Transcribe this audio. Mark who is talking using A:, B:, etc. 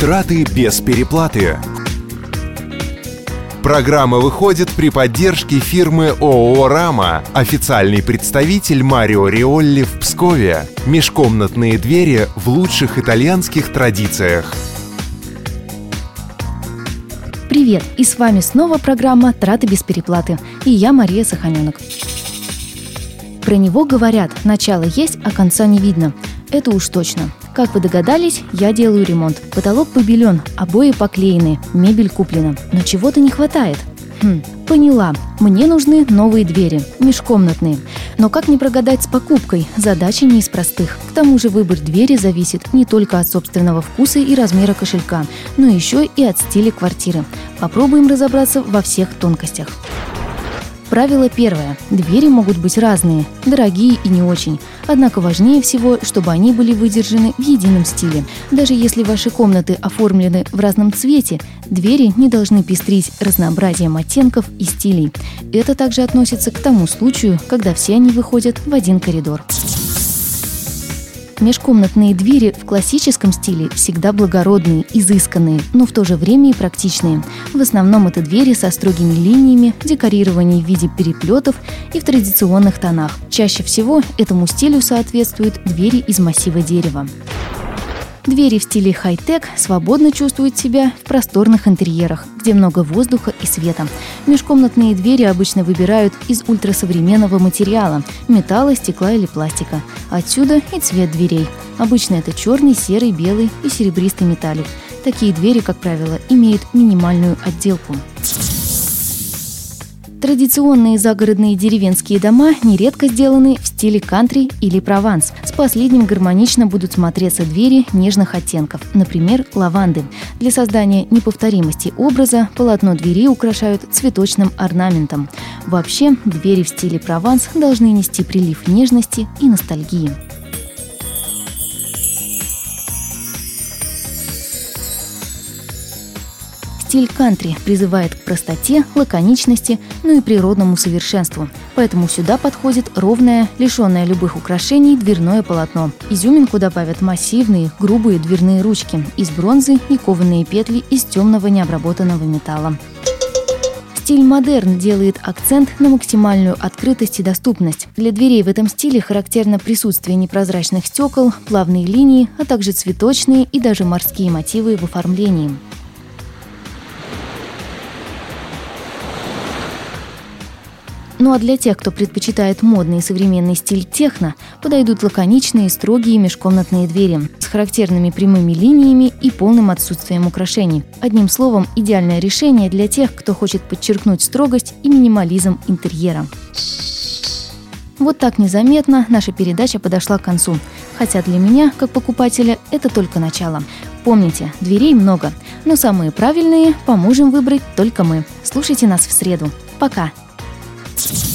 A: Траты без переплаты. Программа выходит при поддержке фирмы ООО «Рама», официальный представитель Марио Риолли в Пскове. Межкомнатные двери в лучших итальянских традициях.
B: Привет! И с вами снова программа «Траты без переплаты». И я Мария Саханенок. Про него говорят, начало есть, а конца не видно. Это уж точно. Как вы догадались, я делаю ремонт. Потолок побелен, обои поклеены, мебель куплена. Но чего-то не хватает. Хм, поняла. Мне нужны новые двери, межкомнатные. Но как не прогадать с покупкой? Задача не из простых. К тому же выбор двери зависит не только от собственного вкуса и размера кошелька, но еще и от стиля квартиры. Попробуем разобраться во всех тонкостях. Правило первое. Двери могут быть разные, дорогие и не очень. Однако важнее всего, чтобы они были выдержаны в едином стиле. Даже если ваши комнаты оформлены в разном цвете, двери не должны пестрить разнообразием оттенков и стилей. Это также относится к тому случаю, когда все они выходят в один коридор. Межкомнатные двери в классическом стиле всегда благородные, изысканные, но в то же время и практичные. В основном это двери со строгими линиями, декорированием в виде переплетов и в традиционных тонах. Чаще всего этому стилю соответствуют двери из массива дерева. Двери в стиле хай-тек свободно чувствуют себя в просторных интерьерах, где много воздуха и света. Межкомнатные двери обычно выбирают из ультрасовременного материала – металла, стекла или пластика. Отсюда и цвет дверей. Обычно это черный, серый, белый и серебристый металлик. Такие двери, как правило, имеют минимальную отделку. Традиционные загородные деревенские дома нередко сделаны в стиле кантри или прованс. С последним гармонично будут смотреться двери нежных оттенков, например, лаванды. Для создания неповторимости образа полотно двери украшают цветочным орнаментом. Вообще, двери в стиле прованс должны нести прилив нежности и ностальгии. Стиль кантри призывает к простоте, лаконичности, ну и природному совершенству. Поэтому сюда подходит ровное, лишенное любых украшений дверное полотно. Изюминку добавят массивные, грубые дверные ручки из бронзы и кованые петли из темного необработанного металла. Стиль модерн делает акцент на максимальную открытость и доступность. Для дверей в этом стиле характерно присутствие непрозрачных стекол, плавные линии, а также цветочные и даже морские мотивы в оформлении. Ну а для тех, кто предпочитает модный и современный стиль техно, подойдут лаконичные, строгие межкомнатные двери с характерными прямыми линиями и полным отсутствием украшений. Одним словом, идеальное решение для тех, кто хочет подчеркнуть строгость и минимализм интерьера. Вот так незаметно наша передача подошла к концу. Хотя для меня, как покупателя, это только начало. Помните, дверей много, но самые правильные поможем выбрать только мы. Слушайте нас в среду. Пока! Sports.